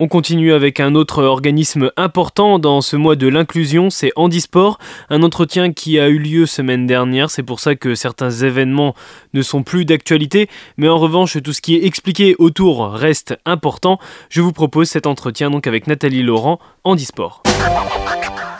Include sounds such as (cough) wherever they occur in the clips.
On continue avec un autre organisme important dans ce mois de l'inclusion, c'est Handisport, un entretien qui a eu lieu semaine dernière, c'est pour ça que certains événements ne sont plus d'actualité, mais en revanche tout ce qui est expliqué autour reste important. Je vous propose cet entretien donc avec Nathalie Laurent, Handisport.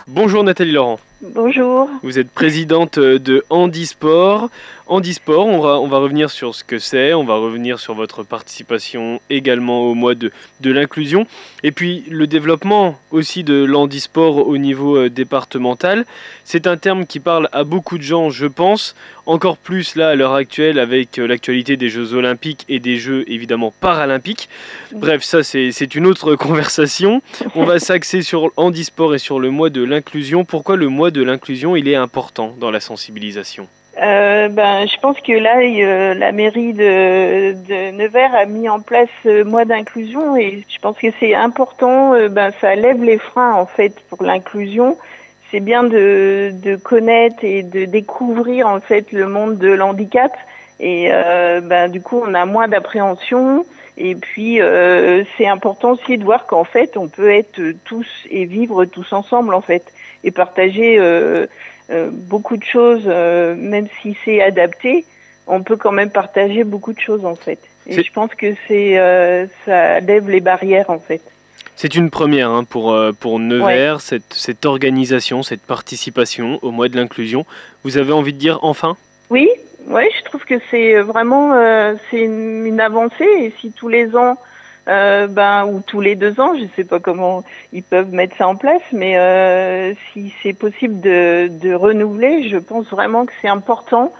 Bonjour Nathalie Laurent. Bonjour. Vous êtes présidente de Handisport. Handisport, on va, on va revenir sur ce que c'est, on va revenir sur votre participation également au mois de, de l'inclusion, et puis le développement aussi de l'handisport au niveau euh, départemental. C'est un terme qui parle à beaucoup de gens, je pense, encore plus là à l'heure actuelle avec euh, l'actualité des Jeux olympiques et des Jeux évidemment paralympiques. Bref, ça c'est une autre (laughs) conversation. On va s'axer sur handisport et sur le mois de l'inclusion. Pourquoi le mois de l'inclusion il est important dans la sensibilisation? Euh, ben, je pense que là, euh, la mairie de, Nevers a mis en place ce mois d'inclusion et je pense que c'est important. Euh, ben, ça lève les freins en fait pour l'inclusion. C'est bien de, de, connaître et de découvrir en fait le monde de l'handicap et ben, du coup, on a moins d'appréhension. Et puis, c'est important aussi de voir qu'en fait, on peut être tous et vivre tous ensemble en fait et partager euh, beaucoup de choses, euh, même si c'est adapté, on peut quand même partager beaucoup de choses en fait. Et je pense que c'est euh, ça lève les barrières en fait. C'est une première hein, pour, pour Nevers, cette, cette, organisation, cette participation au mois de l'inclusion. Vous avez envie de dire enfin? Oui, ouais, je trouve que c'est vraiment c'est une, avancée. Et si tous les ans euh, ben, ou tous les deux ans, je ne sais pas comment ils peuvent mettre ça en place, mais euh, si c'est possible de, de, renouveler, je pense vraiment que c'est important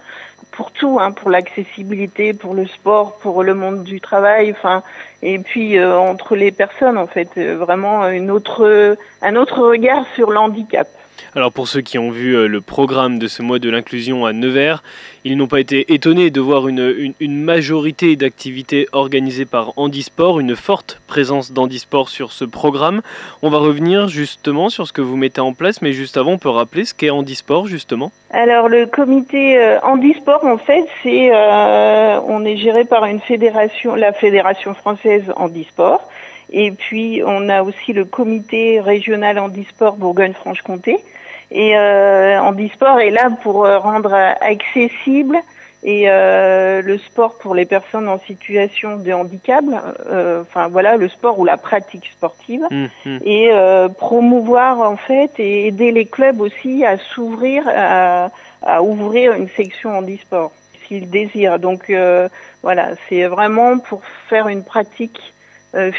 pour tout, hein, pour l'accessibilité, pour le sport, pour le monde du travail, enfin, et puis euh, entre les personnes, en fait, euh, vraiment une autre, un autre regard sur l'handicap. Alors pour ceux qui ont vu euh, le programme de ce mois de l'inclusion à Nevers, ils n'ont pas été étonnés de voir une, majorité d'activités organisées par Handisport, une forte présence d'Handisport sur ce programme. On va revenir justement sur ce que vous mettez en place, mais juste avant, on peut rappeler ce qu'est Handisport justement Alors le comité euh, Handisport, en fait, c'est euh, on est géré par une fédération, la Fédération française Handisport. Et puis, on a aussi le comité régional handisport Bourgogne-Franche-Comté. Et euh, handisport est là pour euh, rendre accessible et euh, le sport pour les personnes en situation de handicap, euh, enfin voilà, le sport ou la pratique sportive, mmh, mmh. et euh, promouvoir en fait et aider les clubs aussi à s'ouvrir, à, à, ouvrir une section handisport s'ils désirent. Donc euh, voilà, c'est vraiment pour faire une pratique euh,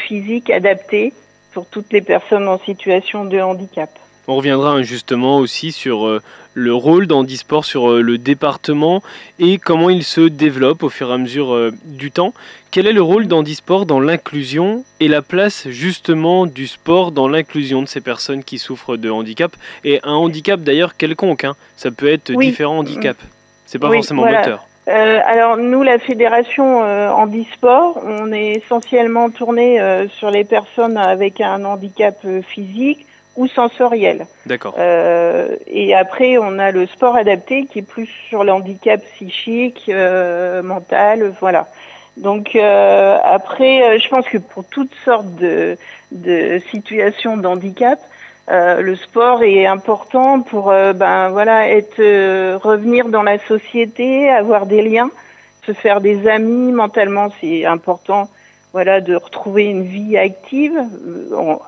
physique adaptée pour toutes les personnes en situation de handicap. On reviendra justement aussi sur euh, le rôle d'Handisport sur euh, le département et comment il se développe au fur et à mesure du temps. Quel est le rôle d'Handisport dans l'inclusion et la place justement du sport dans l'inclusion de ces personnes qui souffrent de handicap Et un handicap d'ailleurs quelconque, hein. ça peut être différents handicaps. C'est pas forcément moteur. Euh, alors nous, la fédération euh, handisport, on est essentiellement tourné euh, sur les personnes avec un handicap euh, physique ou sensoriel. D'accord. Euh, et après, on a le sport adapté qui est plus sur le handicap psychique, mental, voilà. Donc après, je pense que pour toutes sortes de, de situations d'handicap, euh, le sport est important pour euh, ben voilà être euh, revenir dans la société, avoir des liens, se faire des amis mentalement, c'est important voilà de retrouver une vie active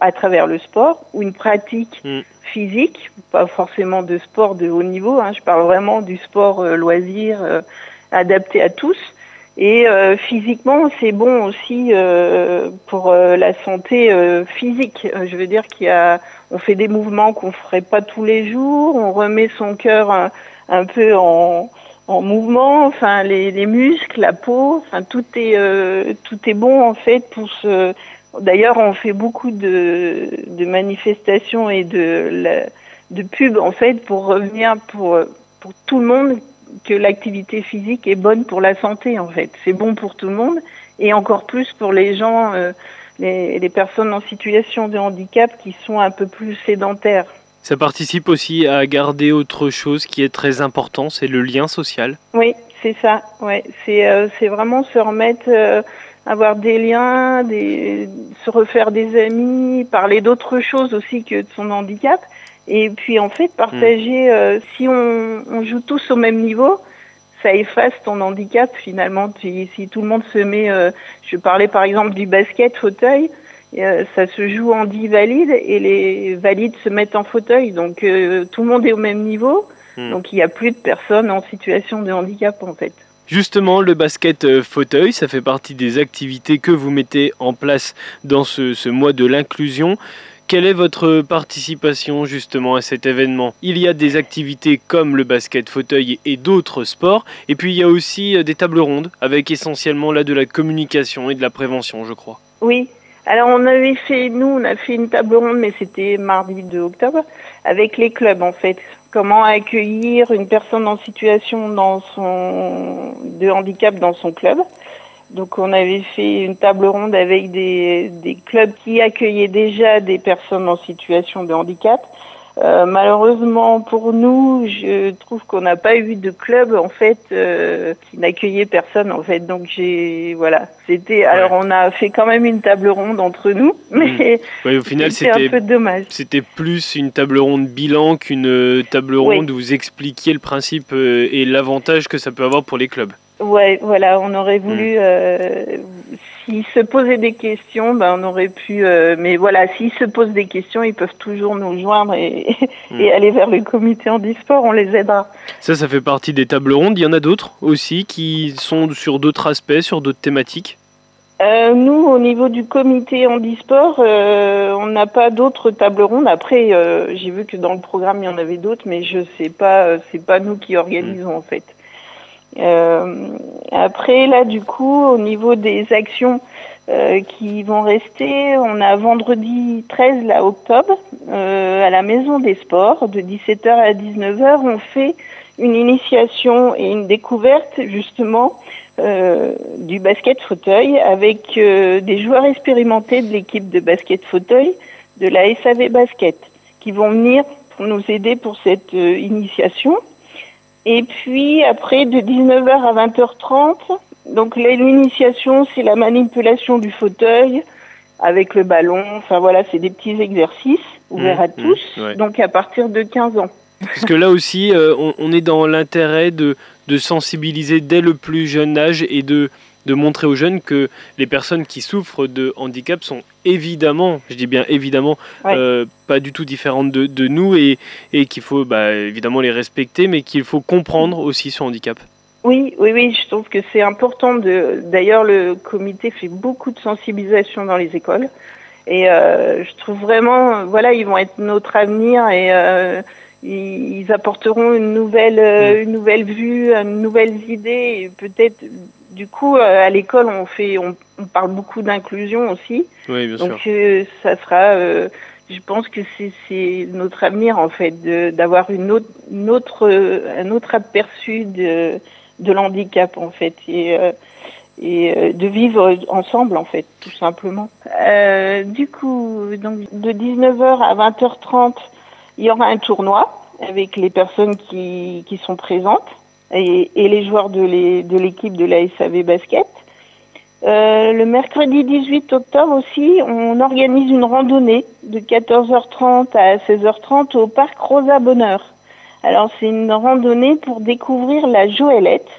à travers le sport ou une pratique mm. physique, pas forcément de sport de haut niveau, hein, je parle vraiment du sport loisir adapté à tous. Et euh, physiquement, c'est bon aussi euh, pour euh, la santé physique. Je veux dire qu'il y a, on fait des mouvements qu'on ferait pas tous les jours. On remet son cœur un, un peu en, en mouvement. Enfin, les, les, muscles, la peau. Enfin, tout est tout est bon en fait pour se. D'ailleurs, on fait beaucoup de, de manifestations et de la, de pubs en fait pour revenir pour pour tout le monde que l'activité physique est bonne pour la santé en fait. C'est bon pour tout le monde et encore plus pour les gens, euh, les, les, personnes en situation de handicap qui sont un peu plus sédentaires. Ça participe aussi à garder autre chose qui est très important, c'est le lien social. Oui, c'est ça. Ouais, c'est euh, c'est vraiment se remettre euh, avoir des liens, des, se refaire des amis, parler d'autres choses aussi que de son handicap. Et puis en fait, partager, hmm. euh, si on, on, joue tous au même niveau, ça efface ton handicap finalement. Si, si tout le monde se met, euh, je parlais par exemple du basket fauteuil, euh, ça se joue en 10 valides et les valides se mettent en fauteuil. Donc tout le monde est au même niveau. Hmm. Donc il n'y a plus de personnes en situation de handicap en fait. Justement, le basket euh, fauteuil, ça fait partie des activités que vous mettez en place dans ce, mois de l'inclusion. Quelle est votre participation justement à cet événement? Il y a des activités comme le basket fauteuil et d'autres sports, et puis il y a aussi euh, des tables rondes avec essentiellement là de la communication et de la prévention, je crois. Oui, alors on avait fait, nous, on a fait une table ronde, mais c'était mardi 2 octobre, avec les clubs en fait. Comment accueillir une personne en situation dans son, de handicap dans son club. Donc on avait fait une table ronde avec des, des clubs qui accueillaient déjà des personnes en situation de handicap euh, malheureusement pour nous, je trouve qu'on n'a pas eu de club en fait euh, qui n'accueillait personne en fait. Donc j'ai voilà, c'était alors on a fait quand même une table ronde entre nous, hmm. mais au final c'était un peu dommage. C'était plus une table ronde bilan qu'une euh, table ronde où vous expliquiez le principe et l'avantage que ça peut avoir pour les clubs. Ouais, voilà, on aurait voulu hmm s'ils se posaient des questions, ben on aurait pu. Euh, mais voilà, s'ils se posent des questions, ils peuvent toujours nous joindre et, (laughs) et aller vers le comité handisport. On les aidera. Ça, ça fait partie des tables rondes. Il y en a d'autres aussi qui sont sur d'autres aspects, sur d'autres thématiques? Euh, nous, au niveau du comité handisport, euh, on n'a pas d'autres tables rondes. Après, euh, j'ai vu que dans le programme il y en avait d'autres, mais je sais pas. c'est pas nous qui organisons hmm. en fait. Euh, après, là, du coup, au niveau des actions euh, qui vont rester, on a vendredi 13 là, octobre euh, à la Maison des Sports, de 17h à 19h, on fait une initiation et une découverte justement euh, du basket fauteuil avec euh, des joueurs expérimentés de l'équipe de basket fauteuil de la SAV Basket qui vont venir pour nous aider pour cette euh, initiation. Et puis après, de 19h à 20h30, donc l'initiation, c'est la manipulation du fauteuil avec le ballon. Enfin voilà, c'est des petits exercices ouverts à mmh, tous. Mmh, donc à partir de 15 ans. Parce que là aussi, euh, on, est dans l'intérêt de, de sensibiliser dès le plus jeune âge et de de montrer aux jeunes que les personnes qui souffrent de handicap sont évidemment, je dis bien évidemment, euh, pas du tout différentes de, nous et, et qu'il faut bah, évidemment les respecter, mais qu'il faut comprendre aussi ce handicap. Oui, oui, oui, je trouve que c'est important. De... D'ailleurs, le comité fait beaucoup de sensibilisation dans les écoles. Et euh, je trouve vraiment, voilà, ils vont être notre avenir et euh, ils apporteront une nouvelle, mm. une nouvelle vue, une nouvelles idées. Et peut-être du coup, euh, à l'école, on fait, on, parle beaucoup d'inclusion aussi. Oui, bien Donc, euh, ça sera. Euh, je pense que c'est notre avenir en fait, d'avoir une autre, une autre, un autre aperçu de, de l'handicap en fait et, et de vivre ensemble en fait, tout simplement. du coup, donc de 19h à 20h30, il y aura un tournoi avec les personnes qui, qui sont présentes et, et les joueurs de l'équipe de, la SAV Basket. Euh, le mercredi 18 octobre aussi, on organise une randonnée de 14h30 à 16h30 au parc Rosa Bonheur. Alors c'est une randonnée pour découvrir la joëlette.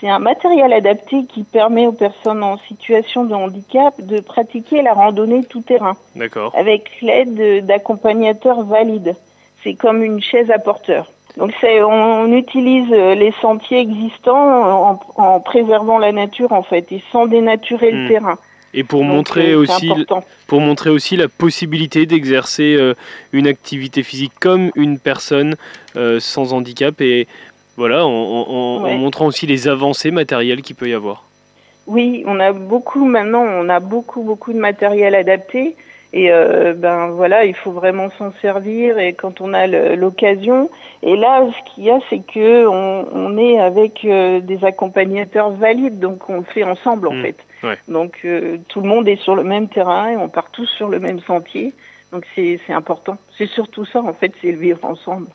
C'est un matériel adapté qui permet aux personnes en situation de handicap de pratiquer la randonnée tout terrain. D'accord. Avec l'aide d'accompagnateurs valides. C'est comme une chaise à porteur. Donc on utilise euh, les sentiers existants en, préservant la nature en fait et sans dénaturer le hmm. terrain. Et pour montrer euh, aussi pour montrer aussi la possibilité d'exercer euh, une activité physique comme une personne sans handicap et voilà en, montrant aussi les avancées matérielles qu'il peut y avoir. Oui, on a beaucoup maintenant, on a beaucoup beaucoup de matériel adapté. Et euh, ben voilà, il faut vraiment s'en servir et quand on a l'occasion. Et là, ce qu'il y a, c'est que on, on, est avec euh, des accompagnateurs valides, donc on le fait ensemble en mmh. fait. Donc euh, tout le monde est sur le même terrain et on part tous sur le même sentier. Donc c'est important. C'est surtout ça en fait, c'est le vivre ensemble.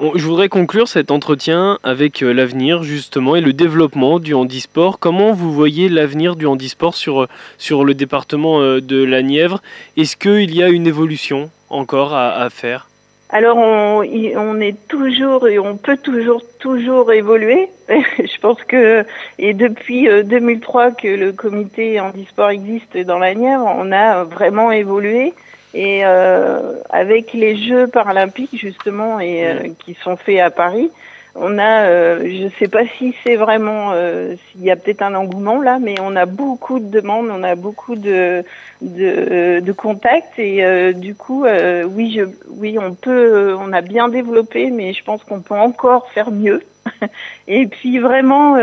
Je voudrais conclure cet entretien avec euh, l'avenir justement et le développement du handisport. Comment vous voyez l'avenir du handisport sur, euh, sur le département euh, de la Nièvre? Est-ce qu'il y a une évolution encore à, faire? Alors on, on, est toujours et on peut toujours toujours évoluer. (laughs) Je pense que et depuis 2003 que le comité handisport existe dans la Nièvre, on a vraiment évolué. Et euh, avec les Jeux paralympiques justement et euh, qui sont faits à Paris, on a, euh, je ne sais pas si c'est vraiment, s'il y a peut-être un engouement là, mais on a beaucoup de demandes, on a beaucoup de de, de contacts et du coup, oui, je, oui, on peut, on a bien développé, mais je pense qu'on peut encore faire mieux. (laughs) et puis vraiment,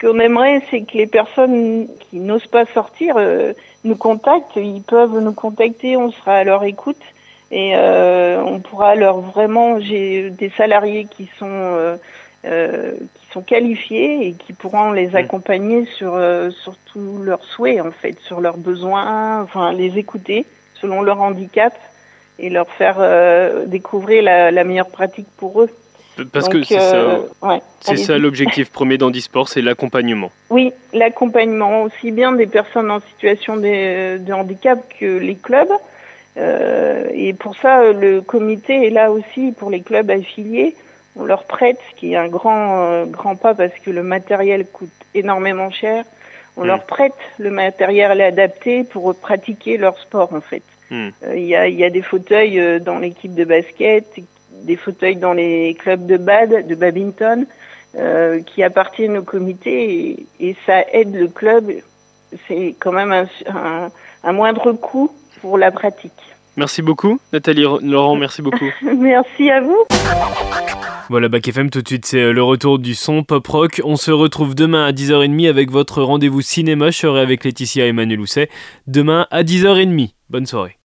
ce qu'on aimerait, c'est que les personnes qui n'osent pas sortir euh, nous contactent. Ils peuvent nous contacter, on sera à leur écoute et euh, on pourra leur vraiment. J'ai des salariés qui sont euh, qui sont qualifiés et qui pourront les accompagner sur sur tous leurs souhaits en fait, sur leurs besoins, enfin les écouter selon leur handicap et leur faire découvrir la, la meilleure pratique pour eux. Parce que c'est ça, euh, c'est ça l'objectif (laughs) premier d'Handisport, c'est l'accompagnement. Oui, l'accompagnement aussi bien des personnes en situation de, handicap que les clubs. Euh, et pour ça, le comité est là aussi pour les clubs affiliés. On leur prête, ce qui est un grand, euh, grand pas parce que le matériel coûte énormément cher. On hmm. leur prête le matériel adapté pour pratiquer leur sport en fait. Hmm. Il y, a, y, a, des fauteuils dans l'équipe de basket des fauteuils dans les clubs de bad, de badminton, euh, qui appartiennent au comité et, ça aide le club. C'est quand même un, un, moindre coût pour la pratique. Merci beaucoup, Nathalie Laurent, merci beaucoup. (laughs) merci à vous. Voilà, Bac FM, tout de suite, c'est le retour du son pop rock. On se retrouve demain à 10h30 avec votre rendez-vous cinéma. Je serai avec Laetitia et Emmanuel Housset. Demain à 10h30. Bonne soirée.